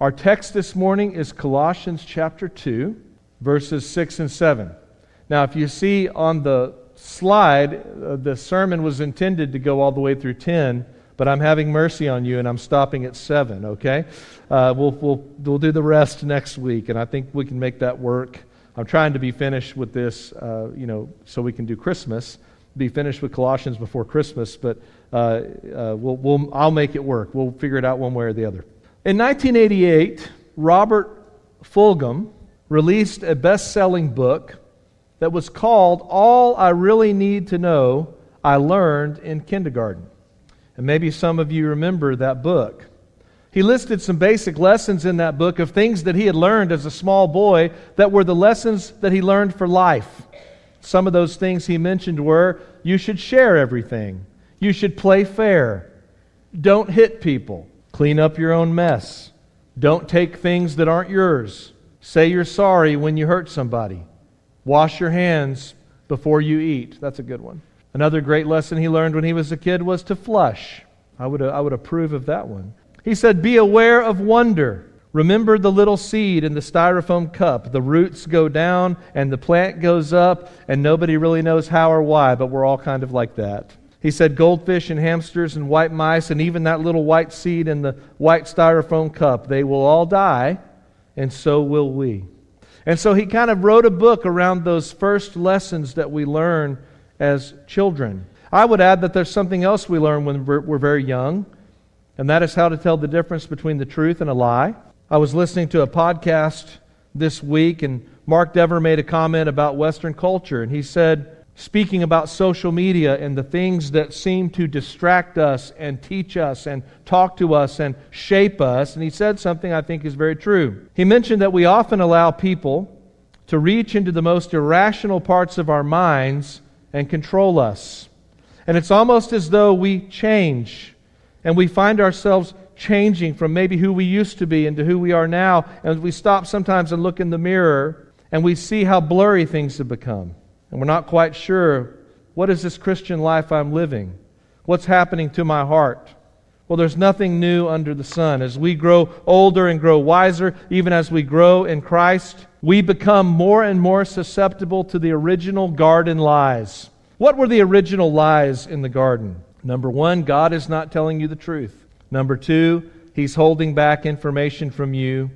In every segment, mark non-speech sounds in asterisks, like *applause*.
Our text this morning is Colossians chapter 2, verses 6 and 7. Now, if you see on the slide, uh, the sermon was intended to go all the way through 10, but I'm having mercy on you and I'm stopping at 7, okay? Uh, we'll, we'll, we'll do the rest next week, and I think we can make that work. I'm trying to be finished with this, uh, you know, so we can do Christmas, be finished with Colossians before Christmas, but uh, uh, we'll, we'll, I'll make it work. We'll figure it out one way or the other. In 1988, Robert Fulghum released a best selling book that was called All I Really Need to Know I Learned in Kindergarten. And maybe some of you remember that book. He listed some basic lessons in that book of things that he had learned as a small boy that were the lessons that he learned for life. Some of those things he mentioned were you should share everything, you should play fair, don't hit people, clean up your own mess, don't take things that aren't yours, say you're sorry when you hurt somebody, wash your hands before you eat. That's a good one. Another great lesson he learned when he was a kid was to flush. I would, I would approve of that one. He said, Be aware of wonder. Remember the little seed in the styrofoam cup. The roots go down and the plant goes up, and nobody really knows how or why, but we're all kind of like that. He said, Goldfish and hamsters and white mice, and even that little white seed in the white styrofoam cup, they will all die, and so will we. And so he kind of wrote a book around those first lessons that we learn as children. I would add that there's something else we learn when we're, very young and that is how to tell the difference between the truth and a lie. I was listening to a podcast this week, and Mark Dever made a comment about Western culture, and he said, speaking about social media and the things that seem to distract us and teach us and talk to us and shape us, and he said something I think is very true. He mentioned that we often allow people to reach into the most irrational parts of our minds and control us. And it's almost as though we change and we find ourselves changing from maybe who we used to be into who we are now. And we stop sometimes and look in the mirror and we see how blurry things have become. And we're not quite sure what is this Christian life I'm living? What's happening to my heart? Well, there's nothing new under the sun. As we grow older and grow wiser, even as we grow in Christ, we become more and more susceptible to the original garden lies. What were the original lies in the garden? Number one, God is not telling you the truth. Number two, He's holding back information from you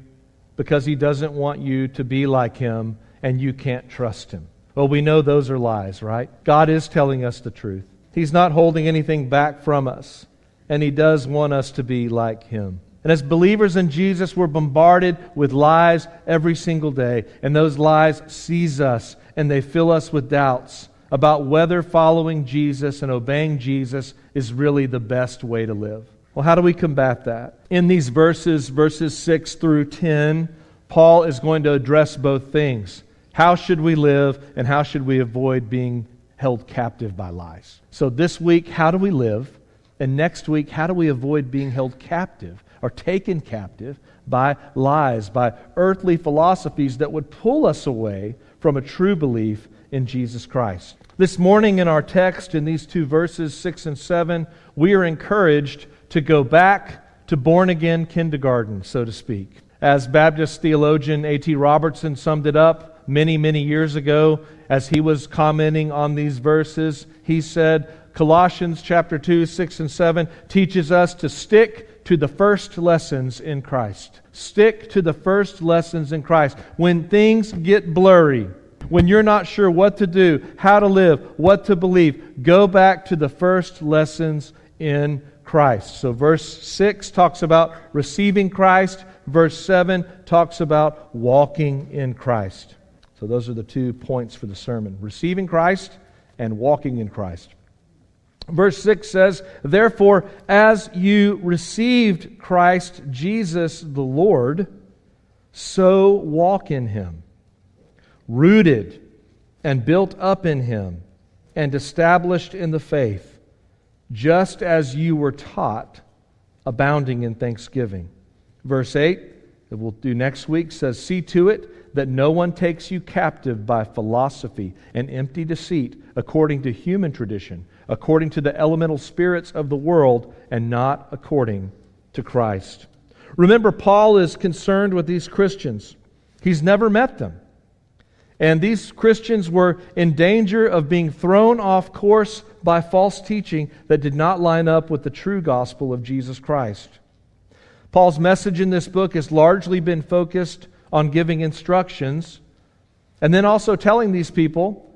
because He doesn't want you to be like Him and you can't trust Him. Well, we know those are lies, right? God is telling us the truth. He's not holding anything back from us, and He does want us to be like Him. And as believers in Jesus, we're bombarded with lies every single day, and those lies seize us and they fill us with doubts about whether following Jesus and obeying Jesus is really the best way to live. Well, how do we combat that? In these verses, verses 6 through 10, Paul is going to address both things. How should we live, and how should we avoid being held captive by lies? So, this week, how do we live? And next week, how do we avoid being held captive or taken captive by lies, by earthly philosophies that would pull us away from a true belief in Jesus Christ? This morning in our text, in these two verses, 6 and 7, we are encouraged to go back to born again kindergarten, so to speak. As Baptist theologian A.T. Robertson summed it up many, many years ago, as he was commenting on these verses, he said, Colossians chapter 2, 6 and 7 teaches us to stick to the first lessons in Christ. Stick to the first lessons in Christ. When things get blurry, when you're not sure what to do, how to live, what to believe, go back to the first lessons in Christ. So, verse 6 talks about receiving Christ, verse 7 talks about walking in Christ. So, those are the two points for the sermon receiving Christ and walking in Christ. Verse 6 says, Therefore, as you received Christ Jesus the Lord, so walk in him rooted and built up in him and established in the faith, just as you were taught, abounding in thanksgiving. Verse 8, that we'll do next week, says, See to it that no one takes you captive by philosophy and empty deceit, according to human tradition, according to the elemental spirits of the world, and not according to Christ. Remember, Paul is concerned with these Christians. He's never met them. And these Christians were in danger of being thrown off course by false teaching that did not line up with the true gospel of Jesus Christ. Paul's message in this book has largely been focused on giving instructions and then also telling these people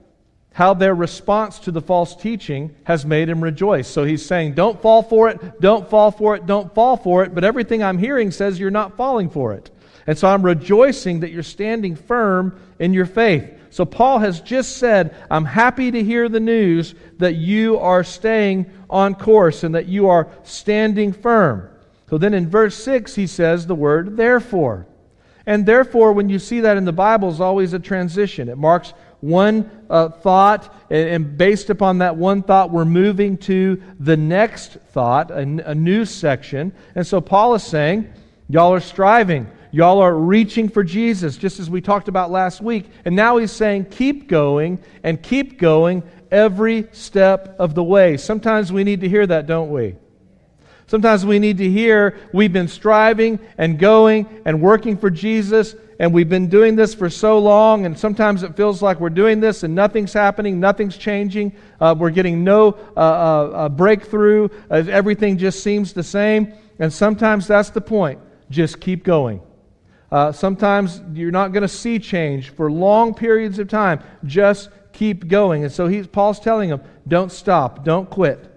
how their response to the false teaching has made him rejoice. So he's saying, Don't fall for it, don't fall for it, don't fall for it. But everything I'm hearing says you're not falling for it. And so I'm rejoicing that you're standing firm in your faith. So Paul has just said, I'm happy to hear the news that you are staying on course and that you are standing firm. So then in verse 6, he says the word therefore. And therefore, when you see that in the Bible, is always a transition. It marks one uh, thought, and based upon that one thought, we're moving to the next thought, a, a new section. And so Paul is saying, Y'all are striving. Y'all are reaching for Jesus, just as we talked about last week. And now he's saying, keep going and keep going every step of the way. Sometimes we need to hear that, don't we? Sometimes we need to hear we've been striving and going and working for Jesus, and we've been doing this for so long, and sometimes it feels like we're doing this and nothing's happening, nothing's changing. Uh, we're getting no uh, uh, uh breakthrough. everything just seems the same. And sometimes that's the point. Just keep going. Uh, sometimes you're not going to see change for long periods of time. Just keep going. And so he's, Paul's telling them, don't stop, don't quit.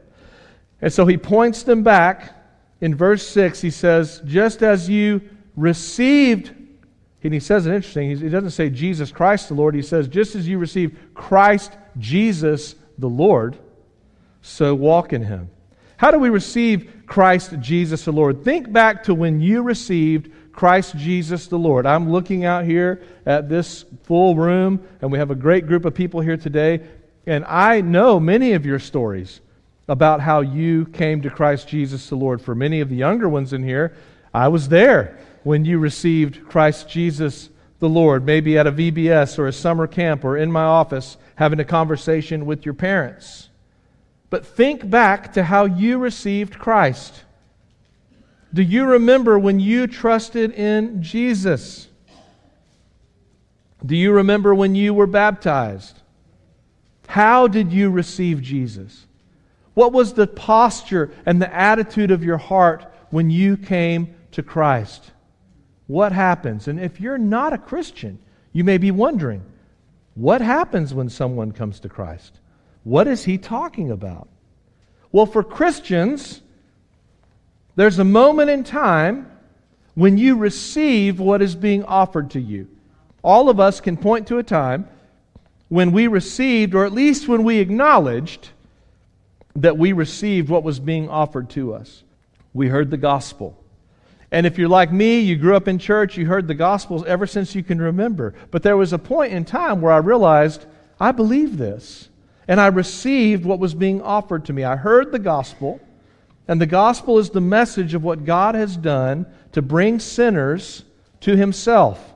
And so he points them back. In verse 6, he says, Just as you received, and he says it interesting, he doesn't say Jesus Christ the Lord, he says, Just as you received Christ Jesus the Lord, so walk in him. How do we receive Christ Jesus the Lord? Think back to when you received Christ Jesus the Lord. I'm looking out here at this full room, and we have a great group of people here today, and I know many of your stories about how you came to Christ Jesus the Lord. For many of the younger ones in here, I was there when you received Christ Jesus the Lord, maybe at a VBS or a summer camp or in my office having a conversation with your parents. But think back to how you received Christ. Do you remember when you trusted in Jesus? Do you remember when you were baptized? How did you receive Jesus? What was the posture and the attitude of your heart when you came to Christ? What happens? And if you're not a Christian, you may be wondering what happens when someone comes to Christ? What is he talking about? Well, for Christians, there's a moment in time when you receive what is being offered to you. All of us can point to a time when we received, or at least when we acknowledged, that we received what was being offered to us. We heard the gospel. And if you're like me, you grew up in church, you heard the gospels ever since you can remember. But there was a point in time where I realized I believe this. And I received what was being offered to me. I heard the gospel, and the gospel is the message of what God has done to bring sinners to himself.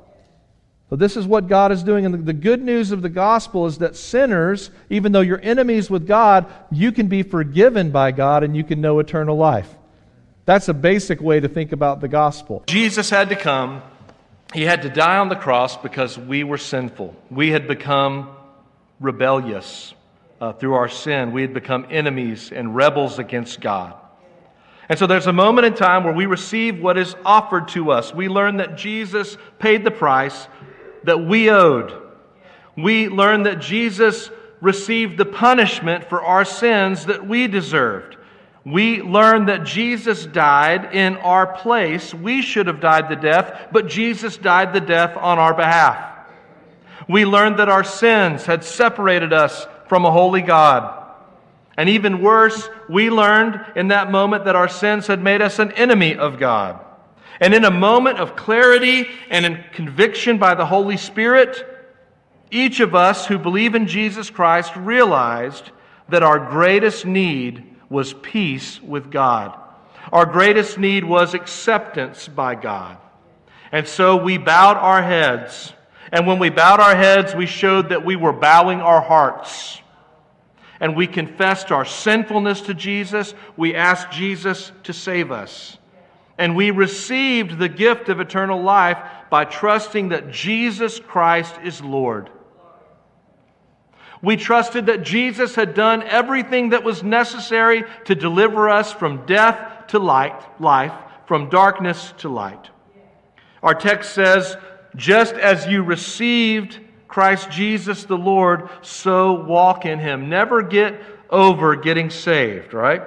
But this is what God is doing. And the good news of the gospel is that sinners, even though you're enemies with God, you can be forgiven by God and you can know eternal life. That's a basic way to think about the gospel. Jesus had to come, he had to die on the cross because we were sinful. We had become rebellious uh, through our sin, we had become enemies and rebels against God. And so there's a moment in time where we receive what is offered to us. We learn that Jesus paid the price that we owed. We learn that Jesus received the punishment for our sins that we deserved. We learn that Jesus died in our place. We should have died the death, but Jesus died the death on our behalf. We learned that our sins had separated us from a holy God. And even worse, we learned in that moment that our sins had made us an enemy of God. And in a moment of clarity and in conviction by the Holy Spirit, each of us who believe in Jesus Christ realized that our greatest need was peace with God. Our greatest need was acceptance by God. And so we bowed our heads. And when we bowed our heads, we showed that we were bowing our hearts. And we confessed our sinfulness to Jesus. We asked Jesus to save us. And we received the gift of eternal life by trusting that Jesus Christ is Lord. We trusted that Jesus had done everything that was necessary to deliver us from death to light, life, from darkness to light. Our text says, just as you received Christ Jesus the Lord, so walk in him. Never get over getting saved, right?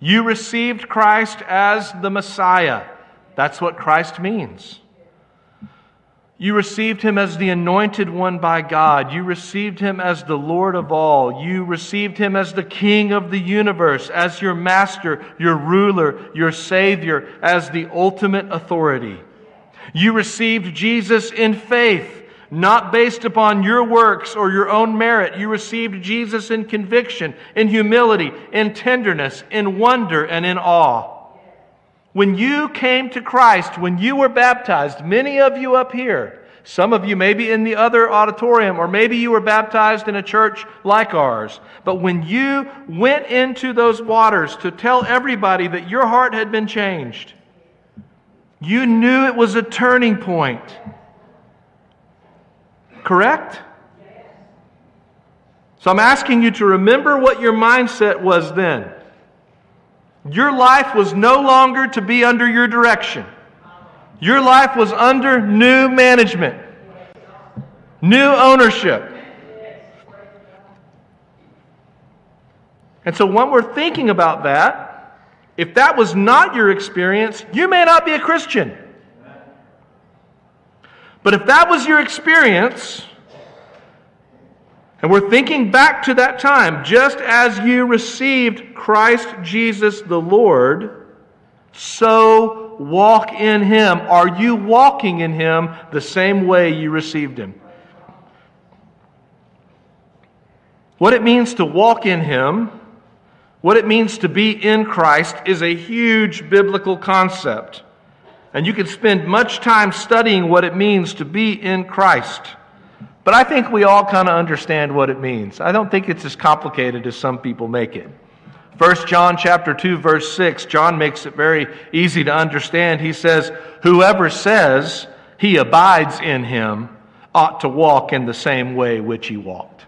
You received Christ as the Messiah. That's what Christ means. You received him as the anointed one by God. You received him as the Lord of all. You received him as the King of the universe, as your master, your ruler, your Savior, as the ultimate authority. You received Jesus in faith, not based upon your works or your own merit. You received Jesus in conviction, in humility, in tenderness, in wonder, and in awe. When you came to Christ, when you were baptized, many of you up here, some of you maybe in the other auditorium, or maybe you were baptized in a church like ours. But when you went into those waters to tell everybody that your heart had been changed, you knew it was a turning point. Correct? So I'm asking you to remember what your mindset was then. Your life was no longer to be under your direction. Your life was under new management, new ownership. And so when we're thinking about that, if that was not your experience, you may not be a Christian. But if that was your experience, and we're thinking back to that time, just as you received Christ Jesus the Lord, so walk in Him. Are you walking in Him the same way you received Him? What it means to walk in Him, what it means to be in Christ, is a huge biblical concept. And you can spend much time studying what it means to be in Christ. But I think we all kind of understand what it means. I don't think it's as complicated as some people make it. 1 John chapter 2 verse 6, John makes it very easy to understand. He says, "Whoever says he abides in him ought to walk in the same way which he walked."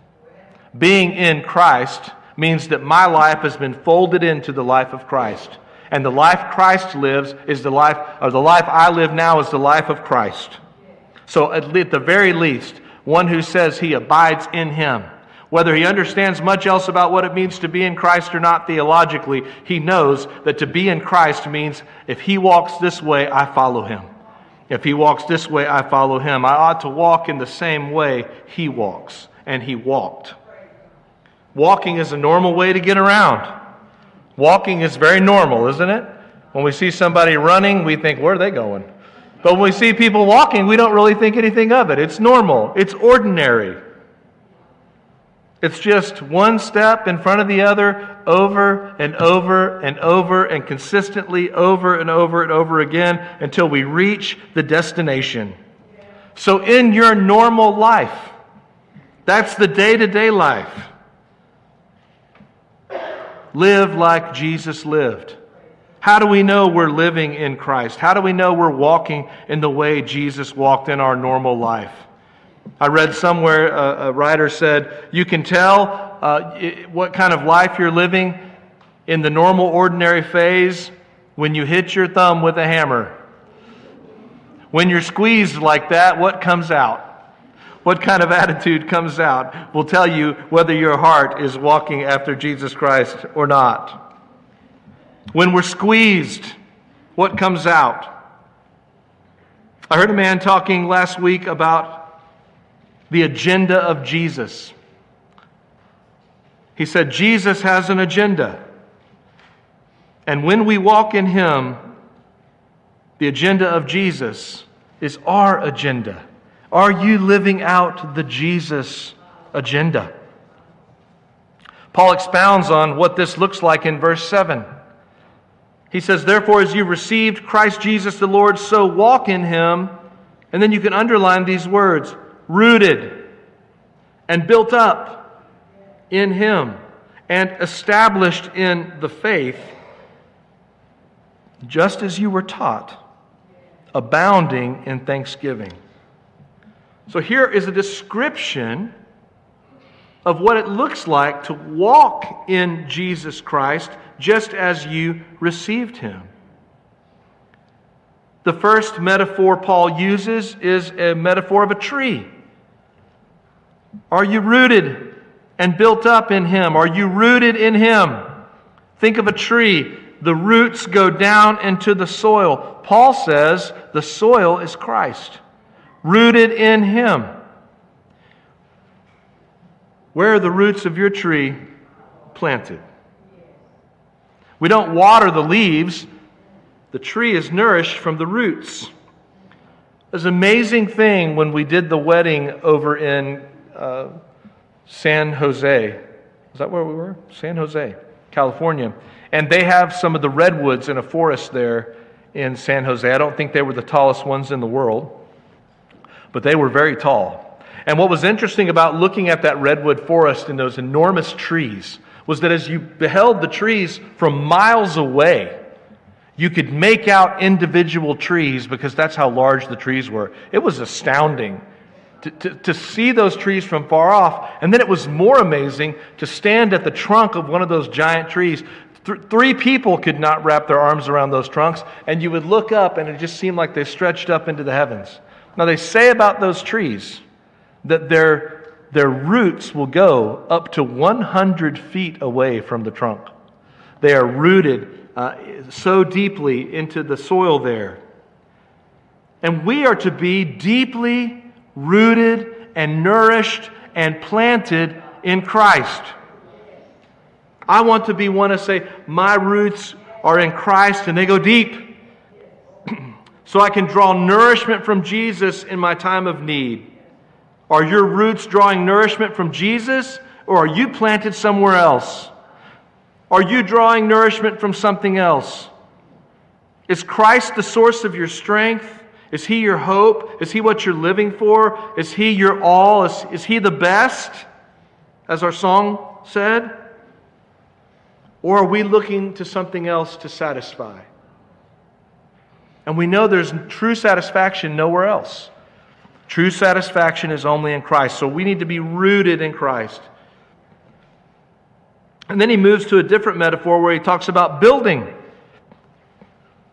Being in Christ means that my life has been folded into the life of Christ. And the life Christ lives is the life, or the life I live now is the life of Christ. So at the very least, one who says he abides in him. Whether he understands much else about what it means to be in Christ or not theologically, he knows that to be in Christ means if he walks this way, I follow him. If he walks this way, I follow him. I ought to walk in the same way he walks. And he walked. Walking is a normal way to get around. Walking is very normal, isn't it? When we see somebody running, we think, where are they going? But when we see people walking, we don't really think anything of it. It's normal, it's ordinary. It's just one step in front of the other over and over and over and consistently over and over and over again until we reach the destination. So, in your normal life, that's the day to day life. Live like Jesus lived. How do we know we're living in Christ? How do we know we're walking in the way Jesus walked in our normal life? I read somewhere a, writer said, You can tell uh, what kind of life you're living in the normal, ordinary phase when you hit your thumb with a hammer. When you're squeezed like that, what comes out? What kind of attitude comes out will tell you whether your heart is walking after Jesus Christ or not. When we're squeezed, what comes out? I heard a man talking last week about the agenda of Jesus. He said, Jesus has an agenda. And when we walk in Him, the agenda of Jesus is our agenda. Are you living out the Jesus agenda? Paul expounds on what this looks like in verse 7. He says, Therefore, as you received Christ Jesus the Lord, so walk in him. And then you can underline these words rooted and built up in him and established in the faith just as you were taught, abounding in thanksgiving. So here is a description of what it looks like to walk in Jesus Christ just as you received him. The first metaphor Paul uses is a metaphor of a tree. Are you rooted and built up in him? Are you rooted in him? Think of a tree. The roots go down into the soil. Paul says the soil is Christ, rooted in him. Where are the roots of your tree planted? We don't water the leaves, the tree is nourished from the roots. Was an amazing thing when we did the wedding over in uh, San Jose. Is that where we were? San Jose, California. And they have some of the redwoods in a forest there in San Jose. I don't think they were the tallest ones in the world, but they were very tall. And what was interesting about looking at that redwood forest and those enormous trees was that as you beheld the trees from miles away, you could make out individual trees because that's how large the trees were. It was astounding to, to, to, see those trees from far off. And then it was more amazing to stand at the trunk of one of those giant trees. Th- three people could not wrap their arms around those trunks, and you would look up and it just seemed like they stretched up into the heavens. Now, they say about those trees that their, their roots will go up to 100 feet away from the trunk. They are rooted uh, so deeply into the soil there. And we are to be deeply rooted and nourished and planted in Christ. I want to be one to say, My roots are in Christ and they go deep. So I can draw nourishment from Jesus in my time of need. Are your roots drawing nourishment from Jesus, or are you planted somewhere else? Are you drawing nourishment from something else? Is Christ the source of your strength? Is He your hope? Is He what you're living for? Is He your all? Is, is He the best, as our song said? Or are we looking to something else to satisfy? And we know there's true satisfaction nowhere else. True satisfaction is only in Christ. So we need to be rooted in Christ. And then he moves to a different metaphor where he talks about building.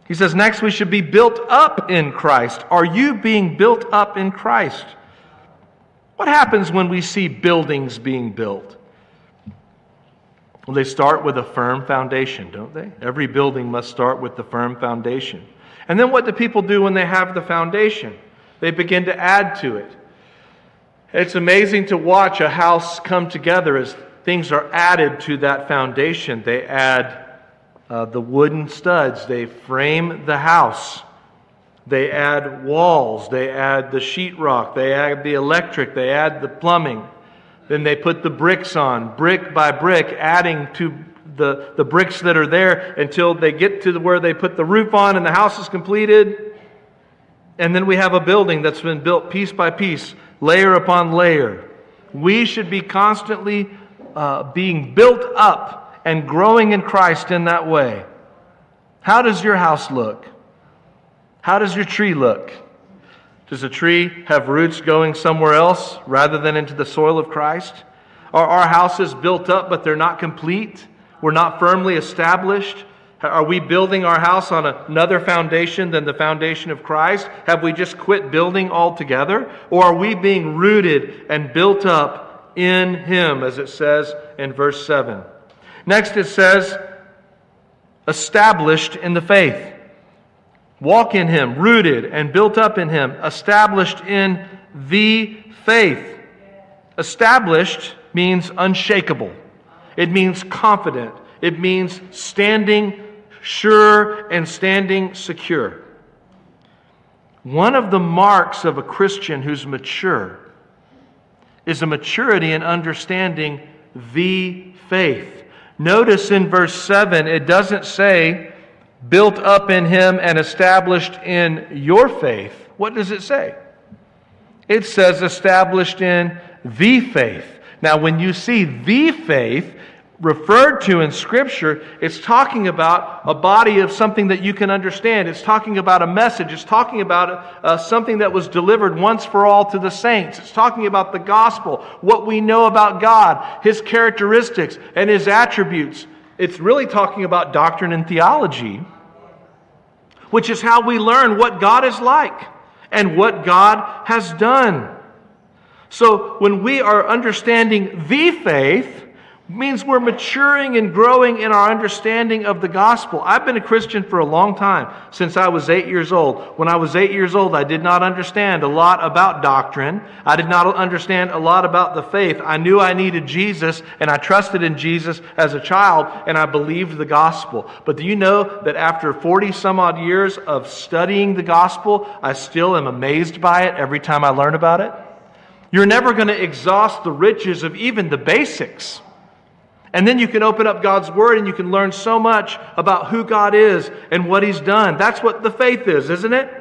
He says, next we should be built up in Christ. Are you being built up in Christ? What happens when we see buildings being built? Well, they start with a firm foundation, don't they? Every building must start with the firm foundation. And then what do people do when they have the foundation? They begin to add to it. It's amazing to watch a house come together as things are added to that foundation. They add uh, the wooden studs, they frame the house. They add walls, they add the sheetrock, they add the electric, they add the plumbing. Then they put the bricks on, brick by brick, adding to the, the bricks that are there until they get to where they put the roof on and the house is completed. And then we have a building that's been built piece by piece, layer upon layer. We should be constantly uh, being built up and growing in Christ in that way. How does your house look? How does your tree look? Does a tree have roots going somewhere else rather than into the soil of Christ? Are our houses built up but they're not complete? We're not firmly established? Are we building our house on another foundation than the foundation of Christ? Have we just quit building altogether? Or are we being rooted and built up in Him, as it says in verse 7? Next, it says, established in the faith. Walk in Him, rooted and built up in Him, established in the faith. Established means unshakable, it means confident, it means standing sure and standing secure. One of the marks of a Christian who's mature is a maturity in understanding the faith. Notice in verse 7, it doesn't say, built up in him and established in your faith. What does it say? It says, established in the faith. Now, when you see the faith, referred to in Scripture, it's talking about a body of something that you can understand. It's talking about a message. It's talking about uh, something that was delivered once for all to the saints. It's talking about the gospel, what we know about God, His characteristics, and His attributes. It's really talking about doctrine and theology, which is how we learn what God is like and what God has done. So when we are understanding the faith, means we're maturing and growing in our understanding of the gospel. I've been a Christian for a long time, since I was eight years old. When I was eight years old, I did not understand a lot about doctrine. I did not understand a lot about the faith. I knew I needed Jesus, and I trusted in Jesus as a child, and I believed the gospel. But do you know that after 40 some odd years of studying the gospel, I still am amazed by it every time I learn about it? You're never going to exhaust the riches of even the basics. And then you can open up God's Word and you can learn so much about who God is and what He's done. That's what the faith is, isn't it?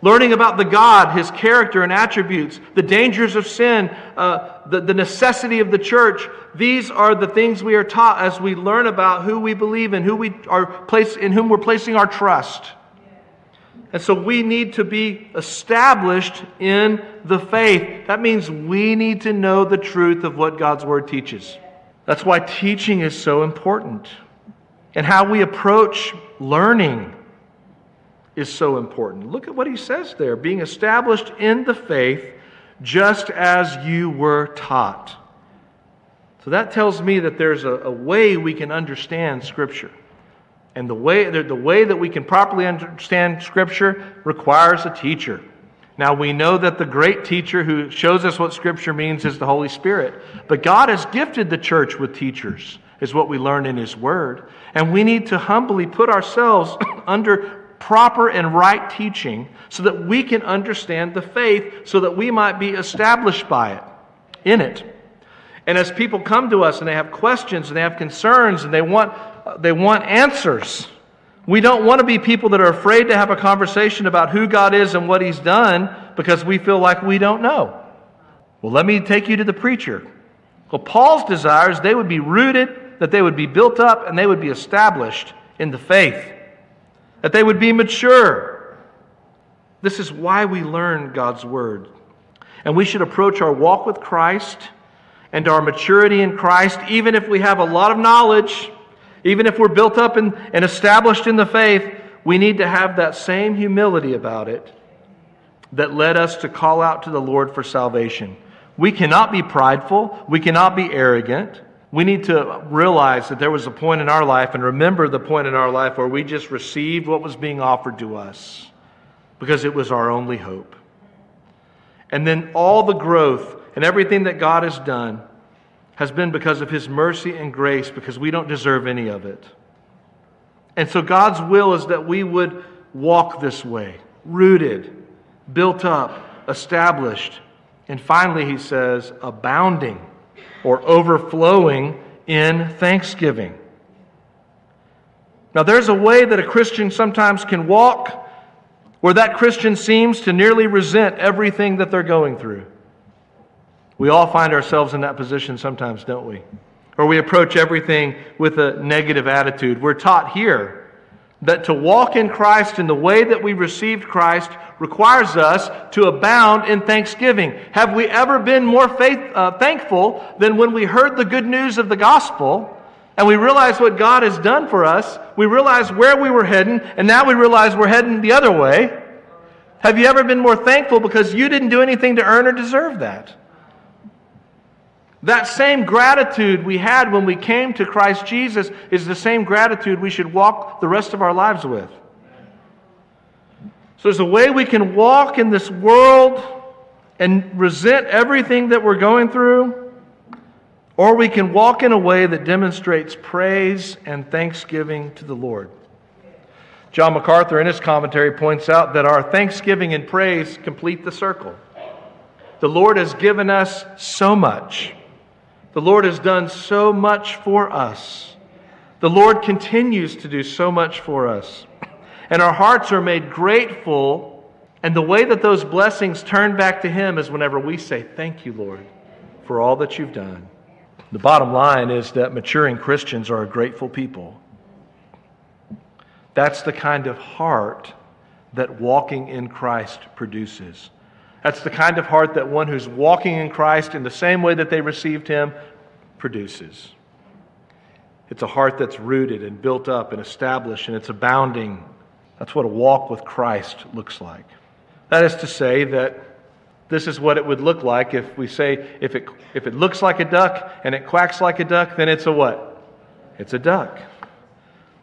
Learning about the God, His character and attributes, the dangers of sin, uh, the, the necessity of the church. These are the things we are taught as we learn about who we believe in, who we are place, in whom we're placing our trust. And so we need to be established in the faith. That means we need to know the truth of what God's Word teaches. That's why teaching is so important. And how we approach learning is so important. Look at what he says there being established in the faith just as you were taught. So that tells me that there's a, a way we can understand Scripture. And the way, the, the way that we can properly understand Scripture requires a teacher. Now, we know that the great teacher who shows us what Scripture means is the Holy Spirit. But God has gifted the church with teachers, is what we learn in His Word. And we need to humbly put ourselves *coughs* under proper and right teaching so that we can understand the faith, so that we might be established by it, in it. And as people come to us and they have questions and they have concerns and they want, they want answers, we don't want to be people that are afraid to have a conversation about who God is and what He's done because we feel like we don't know. Well, let me take you to the preacher. Well, Paul's desires, they would be rooted, that they would be built up, and they would be established in the faith, that they would be mature. This is why we learn God's Word. And we should approach our walk with Christ and our maturity in Christ, even if we have a lot of knowledge even if we're built up and, and established in the faith, we need to have that same humility about it that led us to call out to the Lord for salvation. We cannot be prideful. We cannot be arrogant. We need to realize that there was a point in our life and remember the point in our life where we just received what was being offered to us because it was our only hope. And then all the growth and everything that God has done has been because of His mercy and grace, because we don't deserve any of it. And so God's will is that we would walk this way, rooted, built up, established, and finally, He says, abounding or overflowing in thanksgiving. Now, there's a way that a Christian sometimes can walk where that Christian seems to nearly resent everything that they're going through. We all find ourselves in that position sometimes, don't we? Or we approach everything with a negative attitude. We're taught here that to walk in Christ in the way that we received Christ requires us to abound in thanksgiving. Have we ever been more faith, uh, thankful than when we heard the good news of the gospel and we realized what God has done for us? We realized where we were heading, and now we realize we're heading the other way. Have you ever been more thankful because you didn't do anything to earn or deserve that? That same gratitude we had when we came to Christ Jesus is the same gratitude we should walk the rest of our lives with. So there's a way we can walk in this world and resent everything that we're going through, or we can walk in a way that demonstrates praise and thanksgiving to the Lord. John MacArthur, in his commentary, points out that our thanksgiving and praise complete the circle. The Lord has given us so much. The Lord has done so much for us. The Lord continues to do so much for us. And our hearts are made grateful. And the way that those blessings turn back to Him is whenever we say, Thank you, Lord, for all that you've done. The bottom line is that maturing Christians are a grateful people. That's the kind of heart that walking in Christ produces. That's the kind of heart that one who's walking in Christ in the same way that they received him produces. It's a heart that's rooted and built up and established and it's abounding. That's what a walk with Christ looks like. That is to say, that this is what it would look like if we say, if it, if it looks like a duck and it quacks like a duck, then it's a what? It's a duck.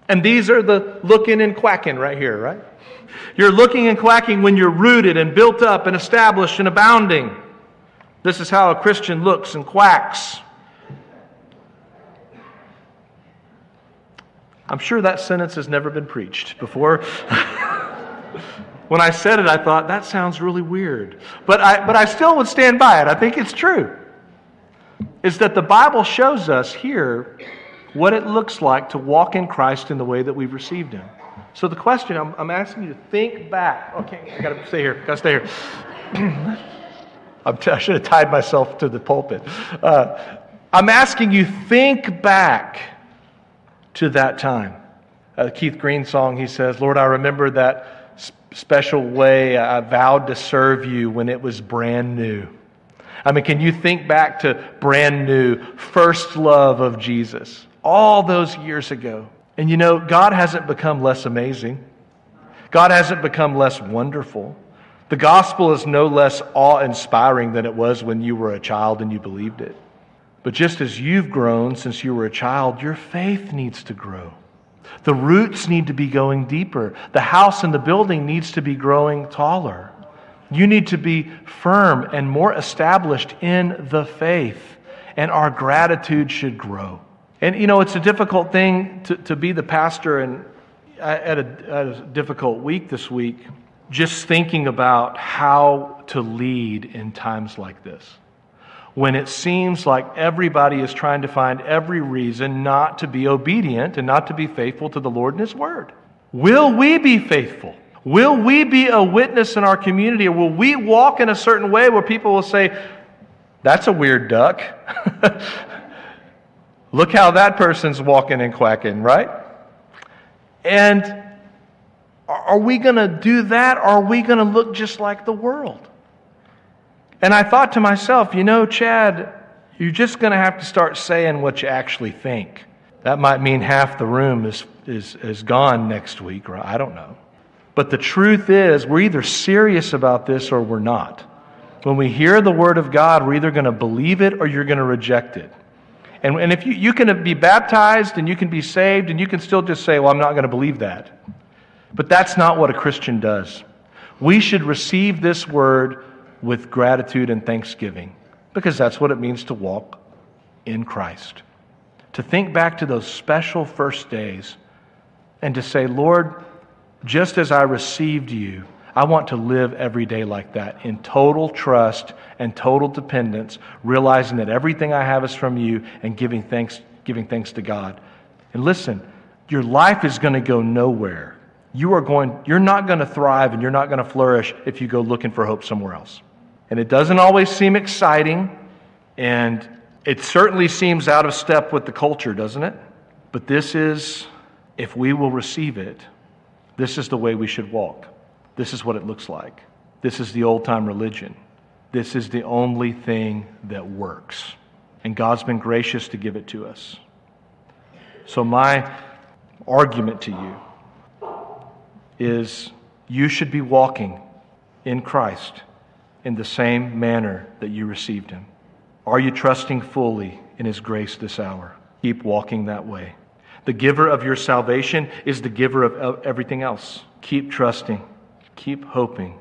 And these are the looking and quacking right here, right? You're looking and quacking when you're rooted and built up and established and abounding. This is how a Christian looks and quacks. I'm sure that sentence has never been preached before. *laughs* when I said it, I thought, that sounds really weird. But I, but I still would stand by it. I think it's true. Is that the Bible shows us here what it looks like to walk in Christ in the way that we've received Him. So the question I'm, I'm asking you to think back. Okay, I gotta stay here. Gotta stay here. *clears throat* I should have tied myself to the pulpit. Uh, I'm asking you think back to that time. Uh, Keith Green song, he says, Lord, I remember that special way I vowed to serve you when it was brand new. I mean, can you think back to brand new, first love of Jesus, all those years ago? And you know, God hasn't become less amazing. God hasn't become less wonderful. The gospel is no less awe inspiring than it was when you were a child and you believed it. But just as you've grown since you were a child, your faith needs to grow. The roots need to be going deeper. The house and the building needs to be growing taller. You need to be firm and more established in the faith, and our gratitude should grow. And you know, it's a difficult thing to, to be the pastor, and I had a, a difficult week this week just thinking about how to lead in times like this when it seems like everybody is trying to find every reason not to be obedient and not to be faithful to the Lord and His Word. Will we be faithful? Will we be a witness in our community? Or will we walk in a certain way where people will say, That's a weird duck? *laughs* Look how that person's walking and quacking, right? And are we going to do that? Or are we going to look just like the world? And I thought to myself, you know, Chad, you're just going to have to start saying what you actually think. That might mean half the room is, is, is gone next week, or I don't know. But the truth is, we're either serious about this or we're not. When we hear the Word of God, we're either going to believe it or you're going to reject it. And, and if you, you can be baptized and you can be saved and you can still just say, well, I'm not going to believe that. But that's not what a Christian does. We should receive this Word with gratitude and thanksgiving because that's what it means to walk in Christ. To think back to those special first days and to say, Lord, just as I received you, I want to live every day like that in total trust and total dependence, realizing that everything I have is from you and giving thanks, giving thanks to God. And listen, your life is going to go nowhere. You are going, you're not going to thrive and you're not going to flourish if you go looking for hope somewhere else. And it doesn't always seem exciting, and it certainly seems out of step with the culture, doesn't it? But this is, if we will receive it, this is the way we should walk. This is what it looks like. This is the old time religion. This is the only thing that works. And God's been gracious to give it to us. So, my argument to you is you should be walking in Christ in the same manner that you received him? Are you trusting fully in his grace this hour? Keep walking that way. The giver of your salvation is the giver of everything else. Keep trusting, keep hoping,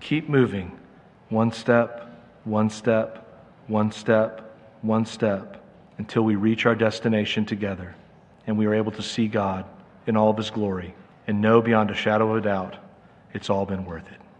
keep moving. One step, one step, one step, one step, until we reach our destination together and we are able to see God in all of his glory and know beyond a shadow of a doubt it's all been worth it.